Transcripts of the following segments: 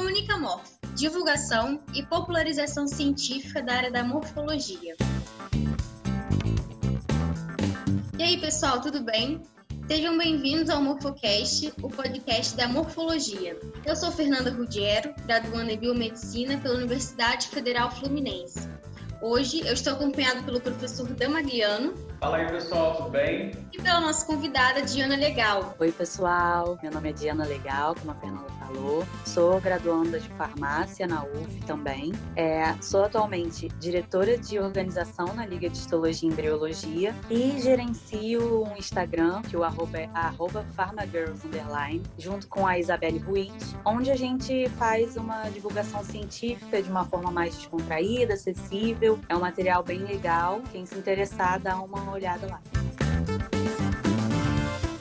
Comunicamorfo, divulgação e popularização científica da área da morfologia. E aí, pessoal, tudo bem? Sejam bem-vindos ao Morfocast, o podcast da morfologia. Eu sou Fernanda Rudiero, graduanda em biomedicina pela Universidade Federal Fluminense. Hoje eu estou acompanhado pelo professor Damagliano. Fala aí, pessoal, tudo bem? E pela nossa convidada, Diana Legal. Oi, pessoal. Meu nome é Diana Legal, como a Fernanda falou. Sou graduanda de farmácia na UF também. É, sou atualmente diretora de organização na Liga de Histologia e Embriologia e gerencio um Instagram, que o arroba é arroba farmagirls, junto com a Isabelle Ruiz, onde a gente faz uma divulgação científica de uma forma mais descontraída, acessível. É um material bem legal. Quem se interessar, dá uma olhada lá.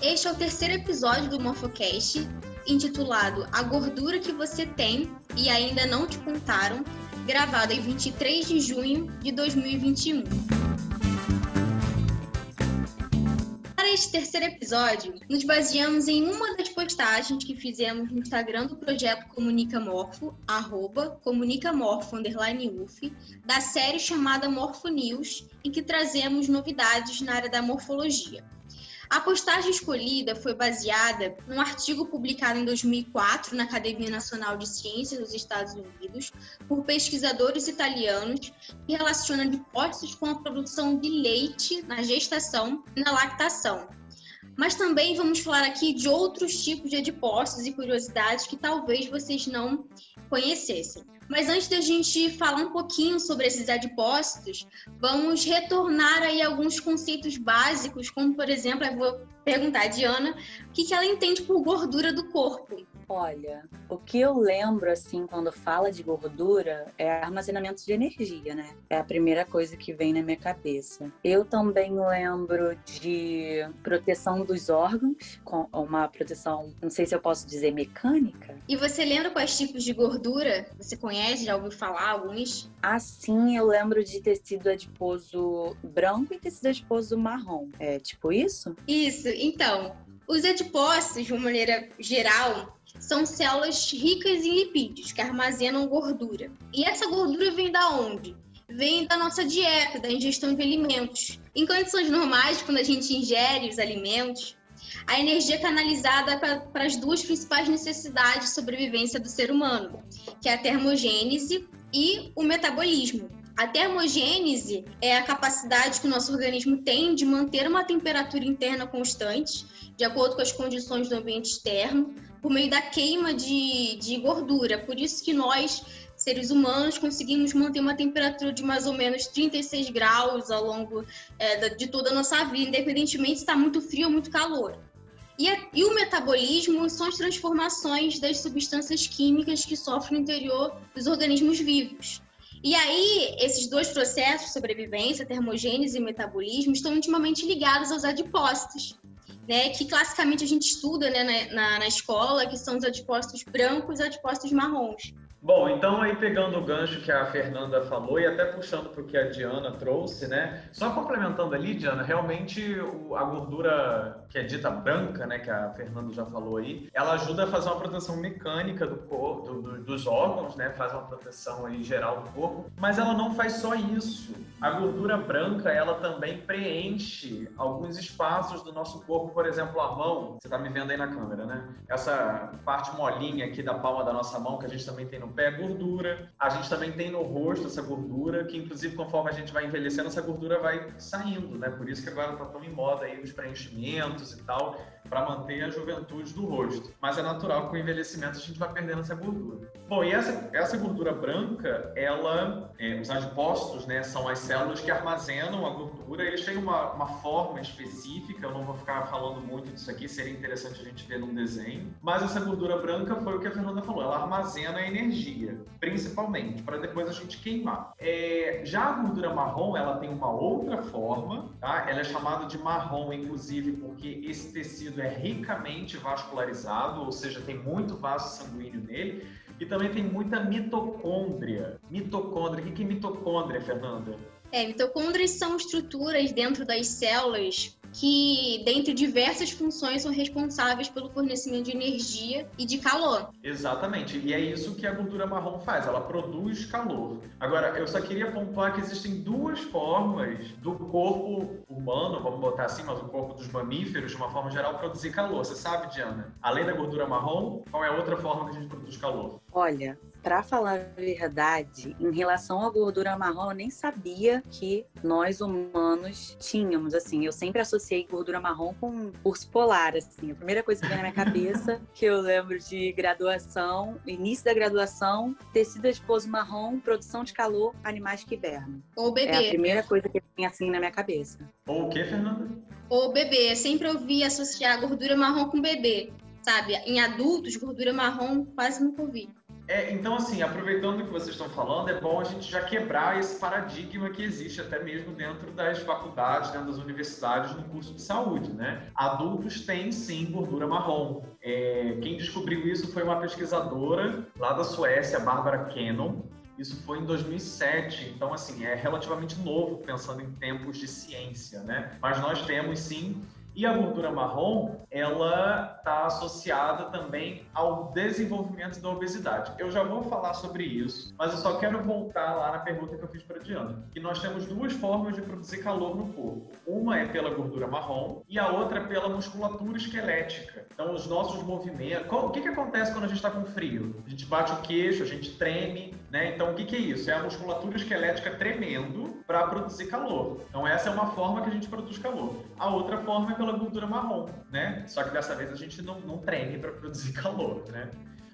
Este é o terceiro episódio do Morfocast intitulado A Gordura que Você Tem e Ainda Não Te Contaram, gravado em 23 de junho de 2021. Para este terceiro episódio, nos baseamos em uma das postagens que fizemos no Instagram do projeto Comunicamorfo, arroba comunicamorfo, UF, da série chamada Morfo News, em que trazemos novidades na área da morfologia. A postagem escolhida foi baseada num artigo publicado em 2004 na Academia Nacional de Ciências dos Estados Unidos por pesquisadores italianos que relacionam hipóteses com a produção de leite na gestação e na lactação. Mas também vamos falar aqui de outros tipos de adipócitos e curiosidades que talvez vocês não conhecessem. Mas antes da gente falar um pouquinho sobre esses adipócitos, vamos retornar aí alguns conceitos básicos, como por exemplo, eu vou perguntar a Diana o que, que ela entende por gordura do corpo. Olha, o que eu lembro, assim, quando fala de gordura é armazenamento de energia, né? É a primeira coisa que vem na minha cabeça. Eu também lembro de proteção dos órgãos, com uma proteção, não sei se eu posso dizer mecânica. E você lembra quais tipos de gordura você conhece? Já ouviu falar alguns? Assim, eu lembro de tecido adiposo branco e tecido adiposo marrom. É tipo isso? Isso. Então, os adipócitos, de uma maneira geral, são células ricas em lipídios que armazenam gordura. E essa gordura vem da onde? Vem da nossa dieta, da ingestão de alimentos. Em condições normais, quando a gente ingere os alimentos, a energia é canalizada para as duas principais necessidades de sobrevivência do ser humano, que é a termogênese e o metabolismo. A termogênese é a capacidade que o nosso organismo tem de manter uma temperatura interna constante, de acordo com as condições do ambiente externo, por meio da queima de, de gordura. Por isso que nós, seres humanos, conseguimos manter uma temperatura de mais ou menos 36 graus ao longo é, de toda a nossa vida, independentemente se está muito frio ou muito calor. E, a, e, o metabolismo são as transformações das substâncias químicas que sofrem no interior dos organismos vivos. E aí, esses dois processos, sobrevivência, termogênese e metabolismo, estão intimamente ligados aos adipócitos, né, que classicamente a gente estuda né, na, na escola, que são os adipócitos brancos e adipócitos marrons. Bom, então aí pegando o gancho que a Fernanda falou e até puxando para o que a Diana trouxe, né? Só complementando ali, Diana, realmente a gordura que é dita branca, né, que a Fernanda já falou aí, ela ajuda a fazer uma proteção mecânica do corpo, do, do, dos órgãos, né? Faz uma proteção aí geral do corpo, mas ela não faz só isso. A gordura branca, ela também preenche alguns espaços do nosso corpo, por exemplo, a mão. Você está me vendo aí na câmera, né? Essa parte molinha aqui da palma da nossa mão que a gente também tem no pé é gordura. A gente também tem no rosto essa gordura, que inclusive conforme a gente vai envelhecendo, essa gordura vai saindo, né? Por isso que agora tá tão em moda aí os preenchimentos e tal, para manter a juventude do rosto. Mas é natural que com o envelhecimento a gente vai perdendo essa gordura. Bom, e essa, essa gordura branca, ela, é, os adipócitos, né, são as células que armazenam a gordura, eles têm uma, uma forma específica, eu não vou ficar falando muito disso aqui, seria interessante a gente ver num desenho. Mas essa gordura branca foi o que a Fernanda falou, ela armazena energia, principalmente, para depois a gente queimar. É, já a gordura marrom, ela tem uma outra forma, tá? Ela é chamada de marrom, inclusive, porque esse tecido é ricamente vascularizado, ou seja, tem muito vaso sanguíneo nele, e também tem muita mitocôndria. Mitocôndria, o que é mitocôndria, Fernanda? É, mitocôndrias são estruturas dentro das células que, dentre diversas funções, são responsáveis pelo fornecimento de energia e de calor. Exatamente, e é isso que a gordura marrom faz, ela produz calor. Agora, eu só queria pontuar que existem duas formas do corpo humano, vamos botar assim, mas o corpo dos mamíferos, de uma forma geral, produzir calor. Você sabe, Diana? Além da gordura marrom, qual é a outra forma que a gente produz calor? Olha, para falar a verdade, em relação à gordura marrom, eu nem sabia que nós humanos tínhamos, assim. Eu sempre associei gordura marrom com urso polar, assim. A primeira coisa que vem na minha cabeça, que eu lembro de graduação, início da graduação, tecido adiposo marrom, produção de calor, animais que hibernam. Ou bebê. É a primeira coisa que vem assim na minha cabeça. Ou o que, Fernanda? Ou bebê. Sempre ouvi associar gordura marrom com bebê. Sabe, em adultos, gordura marrom quase nunca ouvi. É, então, assim, aproveitando o que vocês estão falando, é bom a gente já quebrar esse paradigma que existe até mesmo dentro das faculdades, dentro das universidades, no curso de saúde, né? Adultos têm, sim, gordura marrom. É, quem descobriu isso foi uma pesquisadora lá da Suécia, Barbara Cannon, isso foi em 2007, então assim é relativamente novo pensando em tempos de ciência, né? Mas nós temos sim e a gordura marrom, ela está associada também ao desenvolvimento da obesidade. Eu já vou falar sobre isso, mas eu só quero voltar lá na pergunta que eu fiz para Diana. Que nós temos duas formas de produzir calor no corpo. Uma é pela gordura marrom e a outra é pela musculatura esquelética. Então, os nossos movimentos. O que, que acontece quando a gente está com frio? A gente bate o queixo, a gente treme, né? Então, o que, que é isso? É a musculatura esquelética tremendo para produzir calor. Então, essa é uma forma que a gente produz calor. A outra forma é pela gordura marrom, né? Só que dessa vez a gente não, não treme para produzir calor, né?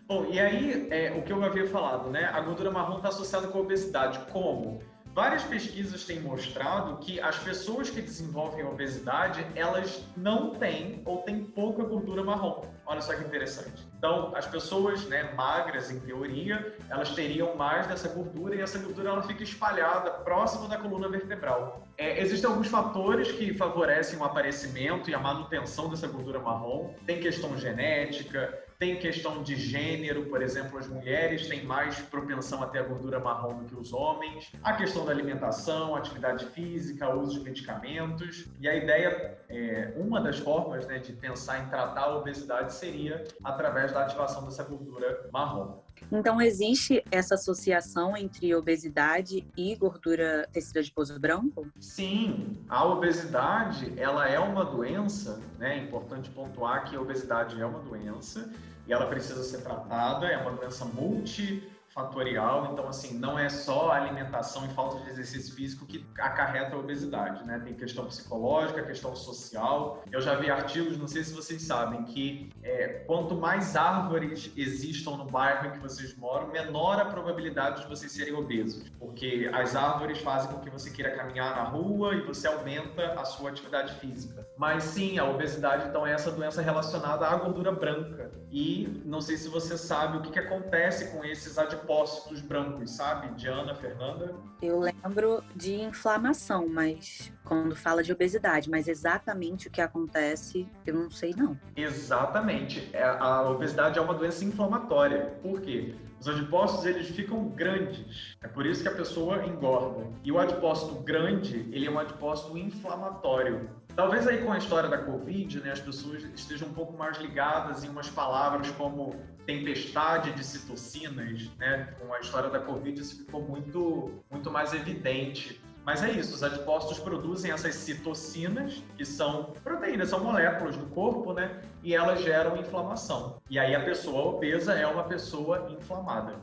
Bom, e aí, é, o que eu havia falado, né? A gordura marrom está associada com a obesidade. Como? Várias pesquisas têm mostrado que as pessoas que desenvolvem obesidade, elas não têm ou têm pouca gordura marrom. Olha só que interessante. Então, as pessoas né, magras, em teoria, elas teriam mais dessa gordura e essa gordura ela fica espalhada próximo da coluna vertebral. É, existem alguns fatores que favorecem o aparecimento e a manutenção dessa gordura marrom. Tem questão genética, tem questão de gênero, por exemplo, as mulheres têm mais propensão a ter a gordura marrom do que os homens. A questão da alimentação, atividade física, uso de medicamentos. E a ideia, é, uma das formas né, de pensar em tratar a obesidade seria através da ativação dessa gordura marrom. Então, existe essa associação entre obesidade e gordura tecido adiposo branco? Sim, a obesidade, ela é uma doença, né? É importante pontuar que a obesidade é uma doença e ela precisa ser tratada, é uma doença multi fatorial, então assim, não é só alimentação e falta de exercício físico que acarreta a obesidade, né? Tem questão psicológica, questão social. Eu já vi artigos, não sei se vocês sabem, que é, quanto mais árvores existam no bairro em que vocês moram, menor a probabilidade de vocês serem obesos, porque as árvores fazem com que você queira caminhar na rua e você aumenta a sua atividade física. Mas sim, a obesidade então é essa doença relacionada à gordura branca. E não sei se você sabe o que, que acontece com esses adipócitos adipócitos brancos, sabe? Diana, Fernanda? Eu lembro de inflamação, mas quando fala de obesidade, mas exatamente o que acontece, eu não sei não. Exatamente. É, a obesidade é uma doença inflamatória. Por quê? Os adipócitos eles ficam grandes. É por isso que a pessoa engorda. E o adipócito grande, ele é um adipócito inflamatório. Talvez aí com a história da Covid, né, as pessoas estejam um pouco mais ligadas em umas palavras como tempestade de citocinas, né? Com a história da Covid isso ficou muito, muito mais evidente. Mas é isso, os adipócitos produzem essas citocinas, que são proteínas, são moléculas do corpo, né? E elas geram inflamação. E aí a pessoa obesa é uma pessoa inflamada.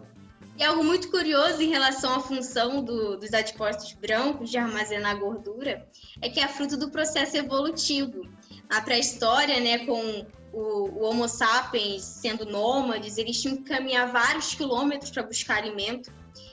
E algo muito curioso em relação à função do, dos adipócitos brancos de armazenar gordura é que é fruto do processo evolutivo. Na pré-história, né, com o, o, Homo sapiens sendo nômades, eles tinham que caminhar vários quilômetros para buscar alimento.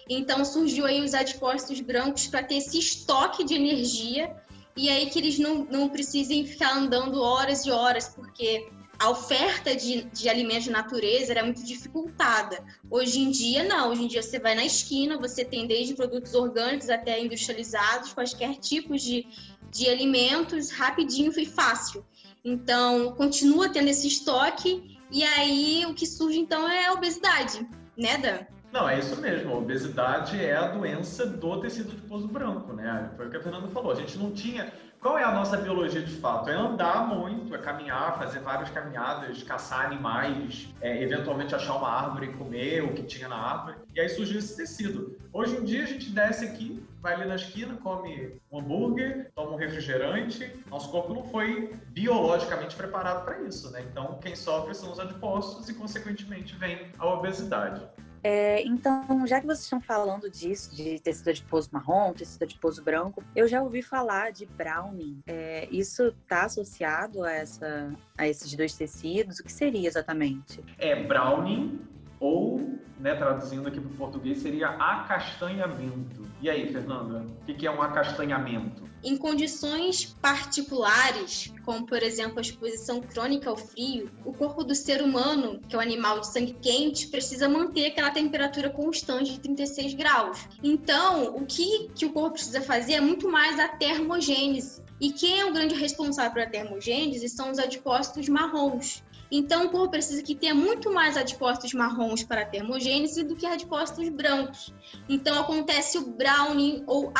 Então surgiu aí os adipócitos brancos para ter esse estoque de energia e aí que eles não, não precisem ficar andando horas e horas, porque a oferta de, de alimentos de natureza era muito dificultada. Hoje em dia, não. Hoje em dia, você vai na esquina, você tem desde produtos orgânicos até industrializados, quaisquer tipos de, de alimentos, rapidinho e fácil. Então, continua tendo esse estoque, e aí o que surge, então, é a obesidade, né, Dan? Não, é isso mesmo. A obesidade é a doença do tecido adiposo branco, né? Foi o que a Fernanda falou. A gente não tinha Qual é a nossa biologia de fato? É andar muito, é caminhar, fazer várias caminhadas, caçar animais, é, eventualmente achar uma árvore e comer o que tinha na árvore. E aí surgiu esse tecido. Hoje em dia a gente desce aqui, vai ali na esquina, come um hambúrguer, toma um refrigerante. Nosso corpo não foi biologicamente preparado para isso, né? Então quem sofre são os adipócitos e consequentemente vem a obesidade. É, então, já que vocês estão falando disso, de tecido adiposo marrom, tecido adiposo branco, eu já ouvi falar de browning. É, isso está associado a, essa, a esses dois tecidos? O que seria exatamente? É browning ou, né, traduzindo aqui para o português, seria acastanhamento. E aí, Fernanda, o que é um acastanhamento? Em condições particulares, como por exemplo a exposição crônica ao frio, o corpo do ser humano, que é um animal de sangue quente, precisa manter aquela temperatura constante de 36 graus. Então, o que, que o corpo precisa fazer é muito mais a termogênese. E quem é o grande responsável pela termogênese são os adipócitos marrons. Então, o corpo precisa que tenha muito mais adipócitos marrons para a termogênese do que adipócitos brancos. Então, acontece o browning ou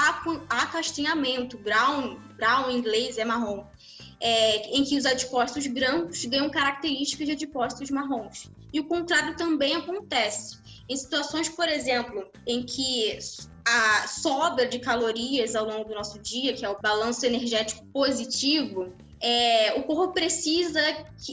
acastinhamento. Brown, brown em inglês é marrom. É, em que os adipócitos brancos ganham características de adipócitos marrons. E o contrário também acontece. Em situações, por exemplo, em que a sobra de calorias ao longo do nosso dia, que é o balanço energético positivo, é, o corpo precisa,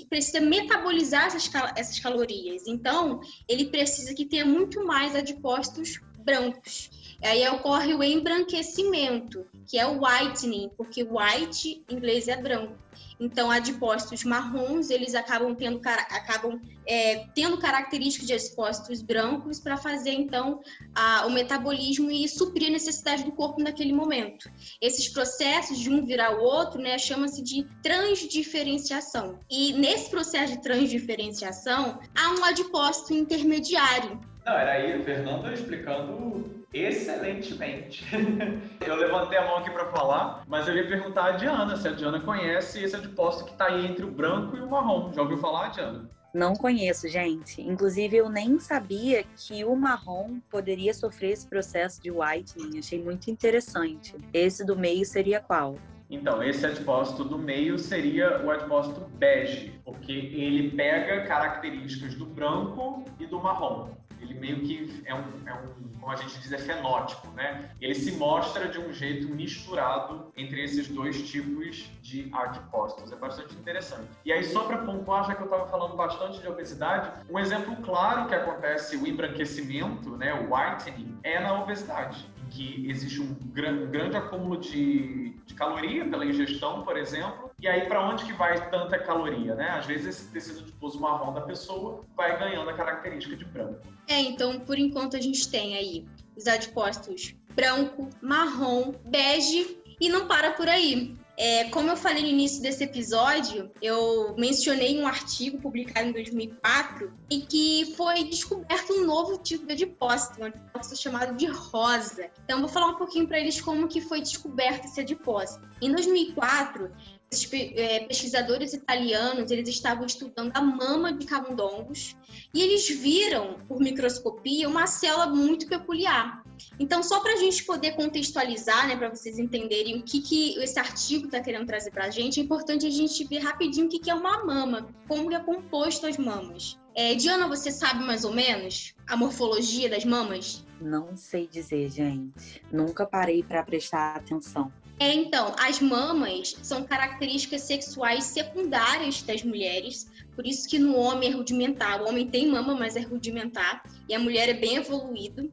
precisa metabolizar essas, essas calorias. Então, ele precisa que tenha muito mais adipócitos brancos. Aí ocorre o embranquecimento, que é o whitening, porque white em inglês é branco. Então, adipócitos marrons, eles acabam tendo, acabam, é, tendo características de adipócitos brancos para fazer, então, a, o metabolismo e suprir a necessidade do corpo naquele momento. Esses processos, de um virar o outro, né, chama-se de transdiferenciação. E nesse processo de transdiferenciação, há um adipócito intermediário. Não, era aí a Fernanda explicando excelentemente. eu levantei a mão aqui para falar, mas eu ia perguntar a Diana se a Diana conhece esse adipócito que está aí entre o branco e o marrom. Já ouviu falar, Diana? Não conheço, gente. Inclusive, eu nem sabia que o marrom poderia sofrer esse processo de whitening. Achei muito interessante. Esse do meio seria qual? Então, esse adipócito do meio seria o adipócito bege, porque ele pega características do branco e do marrom ele meio que é um, é um, como a gente diz, é fenótipo, né? Ele se mostra de um jeito misturado entre esses dois tipos de adipócitos. É bastante interessante. E aí, só para pontuar, já que eu estava falando bastante de obesidade, um exemplo claro que acontece o embranquecimento, né, o whitening, é na obesidade que existe um, grande acúmulo de, de, caloria pela ingestão, por exemplo, e aí para onde que vai tanta caloria, né? Às vezes esse tecido adiposo marrom da pessoa vai ganhando a característica de branco. É, então por enquanto a gente tem aí os adipócitos branco, marrom, bege e não para por aí. É, como eu falei no início desse episódio, eu mencionei um artigo publicado em 2004 em que foi descoberto um novo tipo de adipócito, um adipócito chamado de rosa. Então, vou falar um pouquinho para eles como que foi descoberto esse adipócito. Em 2004, esses é, pesquisadores italianos eles estavam estudando a mama de camundongos e eles viram por microscopia uma célula muito peculiar. Então, só para a gente poder contextualizar, né, para vocês entenderem o que, que esse artigo está querendo trazer para a gente, é importante a gente ver rapidinho o que, que é uma mama, como é composto as mamas. É, Diana, você sabe mais ou menos a morfologia das mamas? Não sei dizer, gente. Nunca parei para prestar atenção. É, então, as mamas são características sexuais secundárias das mulheres, por isso que no homem é rudimentar. O homem tem mama, mas é rudimentar, e a mulher é bem evoluído.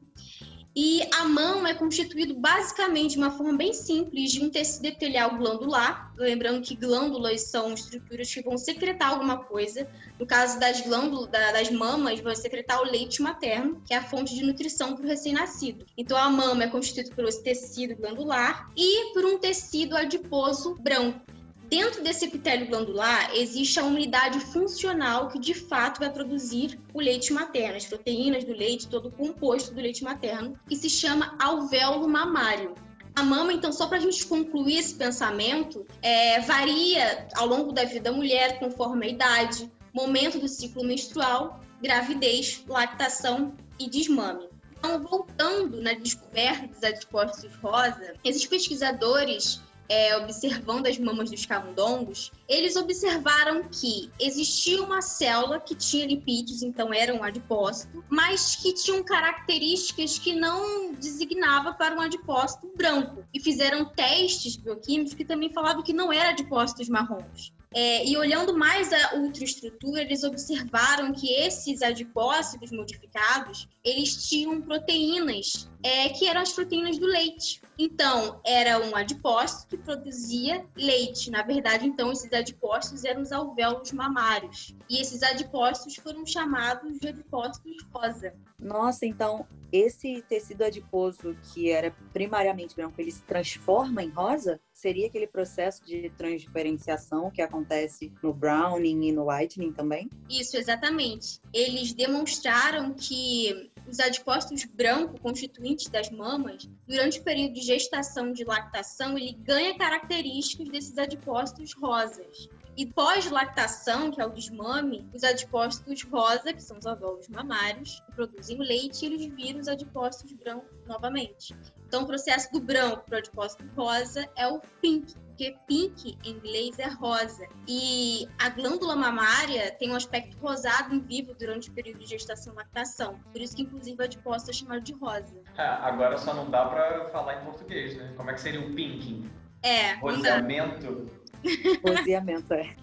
E a mama é constituído basicamente de uma forma bem simples de um tecido epitelial glandular. Lembrando que glândulas são estruturas que vão secretar alguma coisa. No caso das glândulas, das mamas, vão secretar o leite materno, que é a fonte de nutrição para o recém-nascido. Então a mama é constituída por esse tecido glandular e por um tecido adiposo branco. Dentro desse epitélio glandular existe a unidade funcional que de fato vai produzir o leite materno, as proteínas do leite, todo o composto do leite materno, que se chama alvéolo mamário. A mama, então, só para a gente concluir esse pensamento, é, varia ao longo da vida da mulher, conforme a idade, momento do ciclo menstrual, gravidez, lactação e desmame. Então, voltando na descoberta dos adipócitos rosa, esses pesquisadores é, observando as mamas dos camundongos, eles observaram que existia uma célula que tinha lipídios, então era um adipócito, mas que tinham características que não designava para um adipócito branco. E fizeram testes bioquímicos que também falavam que não era adipócitos marrons. É, e olhando mais a ultraestrutura, eles observaram que esses adipócitos modificados, eles tinham proteínas, é, que eram as proteínas do leite. Então, era um adipócito que produzia leite. Na verdade, então, esses adipócitos eram os alvéolos mamários. E esses adipócitos foram chamados de adipócitos rosa. Nossa, então esse tecido adiposo que era primariamente branco, ele se transforma em rosa? Seria aquele processo de transdiferenciação que acontece no browning e no whitening também? Isso, exatamente. Eles demonstraram que os adipócitos brancos constituintes das mamas, durante o período de gestação de lactação, ele ganha características desses adipócitos rosas. E pós-lactação, que é o desmame, os adipócitos rosa, que são os ovólulos mamários, que produzem leite, eles viram os adipócitos brancos novamente. Então, o processo do branco para o adipócito rosa é o pink, porque pink em inglês é rosa. E a glândula mamária tem um aspecto rosado em vivo durante o período de gestação e lactação. Por isso que, inclusive, o adipócito é chamado de rosa. É, agora só não dá para falar em português, né? Como é que seria o pinking? É. Roseamento? Roseamento, é.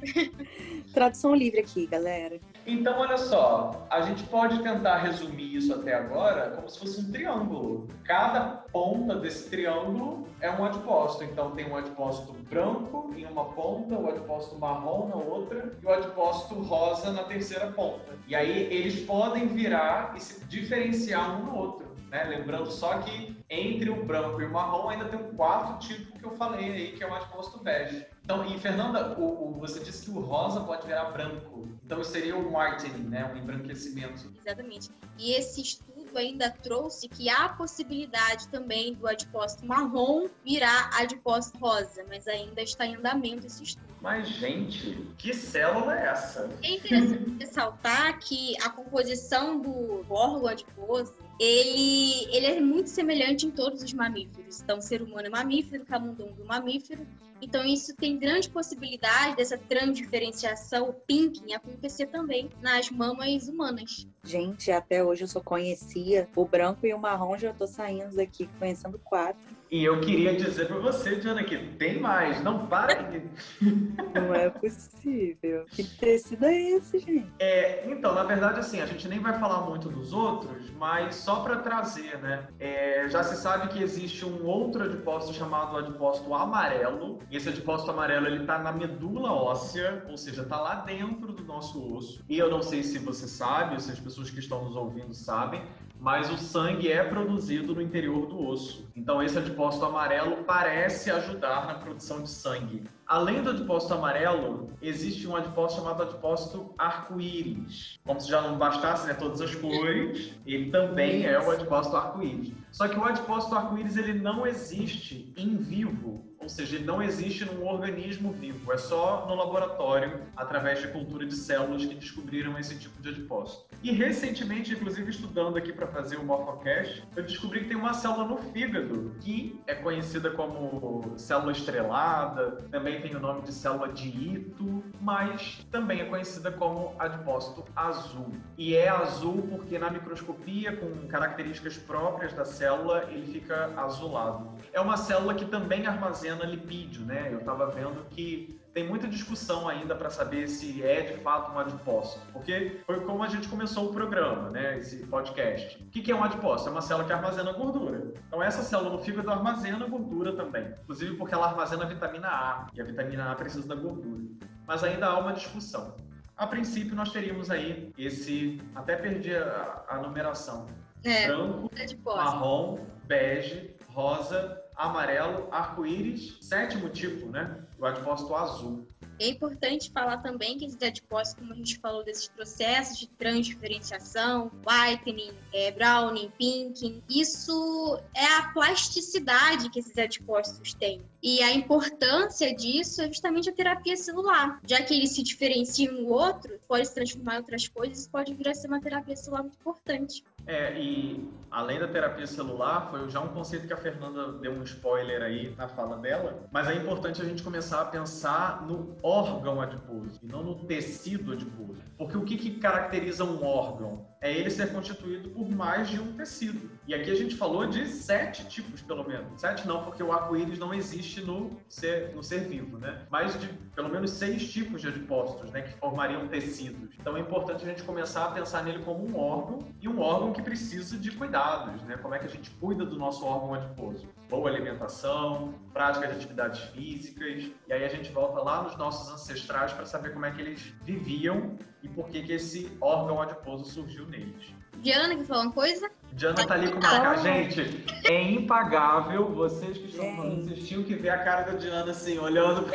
Tradução livre aqui, galera. Então, olha só, a gente pode tentar resumir isso até agora como se fosse um triângulo. Cada ponta desse triângulo é um adipócito. Então, tem um adipócito branco em uma ponta, o adipócito marrom na outra e o adipócito rosa na terceira ponta. E aí, eles podem virar e se diferenciar um no outro. Né? Lembrando só que entre o branco e o marrom ainda tem um quarto tipo que eu falei aí, que é o adipócito bege. Então, e Fernanda, o, o, você disse que o rosa pode virar branco. Então, seria o whitening, né? Um embranquecimento. Exatamente. E esse estudo ainda trouxe que há possibilidade também do adipócito marrom virar adipócito rosa, mas ainda está em andamento esse estudo. Mas, gente, que célula é essa? É interessante ressaltar que a composição do órgão adiposo ele, ele é muito semelhante em todos os mamíferos. Então, o ser humano é mamífero, camundongo é mamífero. Então, isso tem grande possibilidade dessa transdiferenciação, o pinking, acontecer também nas mamas humanas. Gente, até hoje eu só conhecia o branco e o marrom, já estou saindo daqui conhecendo quatro. E eu queria dizer para você, Diana, que tem mais, não para de... Não é possível. Que tecido é esse, gente? É, então, na verdade, assim, a gente nem vai falar muito dos outros, mas só para trazer, né? É, já se sabe que existe um outro adipócito chamado adipócito amarelo. E esse adipócito amarelo, ele tá na medula óssea, ou seja, tá lá dentro do nosso osso. E eu não sei se você sabe, ou se as pessoas que estão nos ouvindo sabem, mas o sangue é produzido no interior do osso. Então esse adipócito amarelo parece ajudar na produção de sangue. Além do adipócito amarelo, existe um adipócito chamado adipócito arco-íris. Como se já não bastasse né, todas as cores, ele também é o adipócito arco-íris. Só que o adipócito arco-íris ele não existe em vivo seja, ele não existe num organismo vivo, é só no laboratório, através de cultura de células, que descobriram esse tipo de adipócito. E recentemente, inclusive estudando aqui para fazer o Morphocast, eu descobri que tem uma célula no fígado que é conhecida como célula estrelada, também tem o nome de célula de Ito, mas também é conhecida como adipócito azul. E é azul porque na microscopia, com características próprias da célula, ele fica azulado. É uma célula que também armazena armazena lipídio, né? Eu estava vendo que tem muita discussão ainda para saber se é de fato um adipócito, porque foi como a gente começou o programa, né? Esse podcast. O que é um adipócito? É uma célula que armazena gordura. Então essa célula no fígado armazena gordura também, inclusive porque ela armazena vitamina A e a vitamina A precisa da gordura. Mas ainda há uma discussão. A princípio nós teríamos aí esse, até perdi a, a numeração. É, branco, marrom, bege, rosa amarelo, arco-íris, sétimo tipo, né? O adipócito azul. É importante falar também que esses adipócitos, como a gente falou desses processos de transdiferenciação, whitening, é, browning, pinking, isso é a plasticidade que esses adipócitos têm. E a importância disso é justamente a terapia celular. Já que ele se diferencia um do outro, pode se transformar em outras coisas, pode vir a ser uma terapia celular muito importante. É, e além da terapia celular, foi já um conceito que a Fernanda deu um spoiler aí na fala dela, mas é importante a gente começar a pensar no órgão adiposo e não no tecido adiposo. Porque o que, que caracteriza um órgão? É ele ser constituído por mais de um tecido. E aqui a gente falou de sete tipos, pelo menos. Sete não, porque o arco-íris não existe no ser, no ser vivo, né? Mas de pelo menos seis tipos de adipócitos, né? Que formariam tecidos. Então é importante a gente começar a pensar nele como um órgão e um órgão que precisa de cuidados, né? Como é que a gente cuida do nosso órgão adiposo? Boa alimentação, prática de atividades físicas. E aí a gente volta lá nos nossos ancestrais para saber como é que eles viviam e por que, que esse órgão adiposo surgiu neles. Diana, quer falar uma coisa? Diana tá ali com uma cara. Gente, é impagável. Vocês que estão falando, vocês tinham que ver a cara da Diana assim, olhando.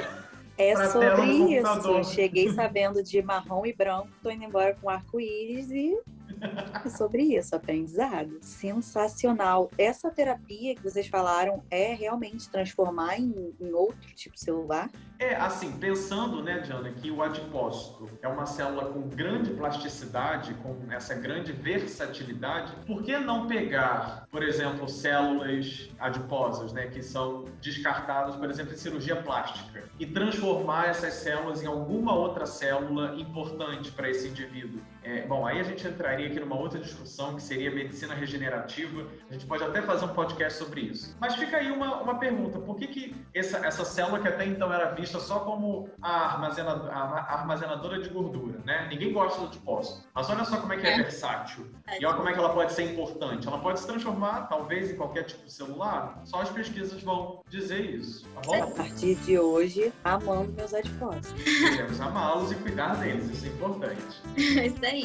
É pra sobre tela do isso. cheguei sabendo de marrom e branco, tô indo embora com arco-íris e sobre isso, aprendizado. Sensacional. Essa terapia que vocês falaram é realmente transformar em, em outro tipo celular? É, assim, pensando, né, Diana, que o adipócito é uma célula com grande plasticidade, com essa grande versatilidade, por que não pegar, por exemplo, células adiposas, né, que são descartadas, por exemplo, em cirurgia plástica, e transformar essas células em alguma outra célula importante para esse indivíduo? É, bom, aí a gente entraria aqui numa outra discussão que seria medicina regenerativa. A gente pode até fazer um podcast sobre isso. Mas fica aí uma, uma pergunta: por que, que essa, essa célula que até então era vista só como a, armazena, a armazenadora de gordura, né? Ninguém gosta do adipócito. Mas olha só como é que é, É. versátil. E olha como é que ela pode ser importante. Ela pode se transformar, talvez, em qualquer tipo de celular. Só as pesquisas vão dizer isso, tá A bom? partir de hoje, amando meus adipócitos. Devemos amá-los e cuidar deles, isso é importante. É isso aí.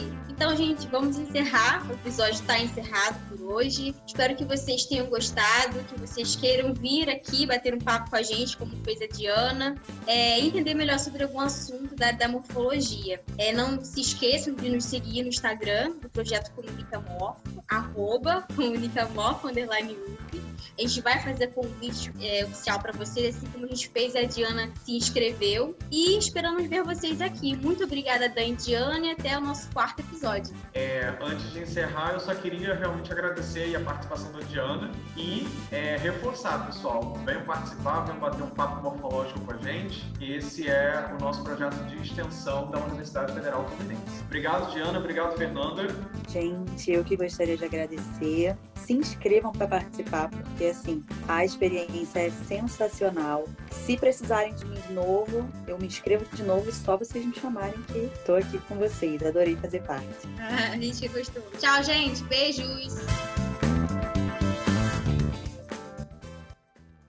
Então, gente, vamos encerrar. O episódio está encerrado por hoje. Espero que vocês tenham gostado, que vocês queiram vir aqui bater um papo com a gente, como fez a Diana, é, entender melhor sobre algum assunto da, da morfologia. É, não se esqueçam de nos seguir no Instagram do Projeto Comunicamorfo, arroba comunicamorfo, underline UF. A gente vai fazer convite é, oficial para vocês, assim como a gente fez, a Diana se inscreveu. E esperamos ver vocês aqui. Muito obrigada, Dan e Diana, e até o nosso quarto episódio. É, antes de encerrar, eu só queria realmente agradecer a participação da Diana e é, reforçar, pessoal. Venham participar, venham bater um papo morfológico com a gente. Esse é o nosso projeto de extensão da Universidade Federal Fluminense. Obrigado, Diana. Obrigado, Fernanda. Gente, eu que gostaria de agradecer. Se inscrevam para participar, porque assim, a experiência é sensacional. Se precisarem de mim de novo, eu me inscrevo de novo e só vocês me chamarem que estou aqui com vocês. Adorei fazer parte. a gente gostou. Tchau, gente. Beijos.